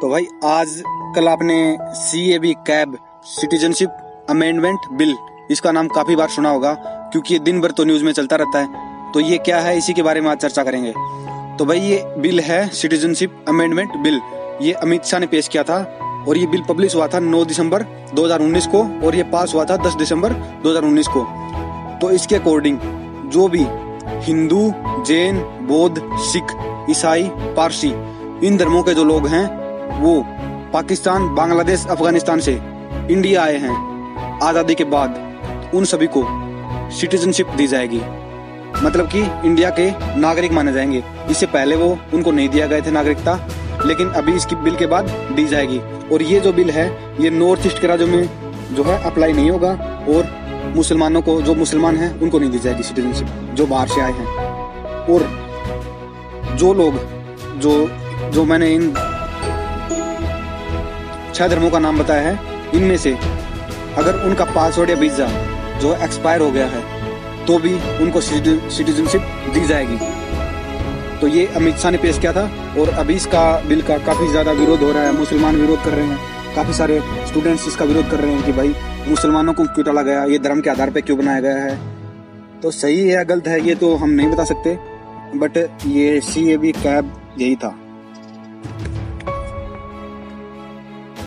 तो भाई, आज कल आपने C A B cab citizenship amendment bill इसका नाम काफ़ी बार सुना होगा, क्योंकि ये दिन भर तो न्यूज़ में चलता रहता है। तो ये क्या है, इसी के बारे में आज चर्चा करेंगे। तो भाई, ये बिल है सिटीजनशिप अमेंडमेंट बिल ये अमित शाह ने पेश किया था, और ये बिल पब्लिश हुआ था 9 दिसंबर 2019 को, और ये पास हुआ था 10 दिसंबर 2019 को। तो इसके अकॉर्डिंग जो भी हिंदू, जैन, बौद्ध, सिख, ईसाई, पारसी, इन धर्मों के जो लोग हैं वो पाकिस्तान, बांग्लादेश, अफ़गानिस्तान से इंडिया आए हैं। आज़ादी के बाद उन सभी को सिटीजनशिप दी जाएगी। मतलब कि इंडिया के नागरिक माने जाएँगे। इससे पहले वो उनको नहीं दिया गए थे नागरिकता, लेकिन अभी इसकी बिल के बाद दी जाएगी। और ये जो बिल है, ये नॉर्थ ईस्ट के राज्यों में जो है अप्लाई नहीं होगा, और मुसलमानों को, जो मुसलमान हैं, उनको नहीं दी जाएगी सिटीजनशिप, जो बाहर से आए हैं। और जो लोग, जो जो मैंने इन छह धर्मों का नाम बताया है, इनमें से अगर उनका पासवर्ड या वीज़ा जो एक्सपायर हो गया है तो भी उनको सिटीजनशिप दी जाएगी। तो ये अमित शाह ने पेश किया था और अभी इसका बिल का काफ़ी ज़्यादा विरोध हो रहा है, मुसलमान विरोध कर रहे हैं। काफ़ी सारे स्टूडेंट्स इसका विरोध कर रहे हैं कि भाई, मुसलमानों को क्यों टाला गया, ये धर्म के आधार पर क्यों बनाया गया है? तो सही है या गलत है, ये तो हम नहीं बता सकते बट ये सी ए बी कैब यही था।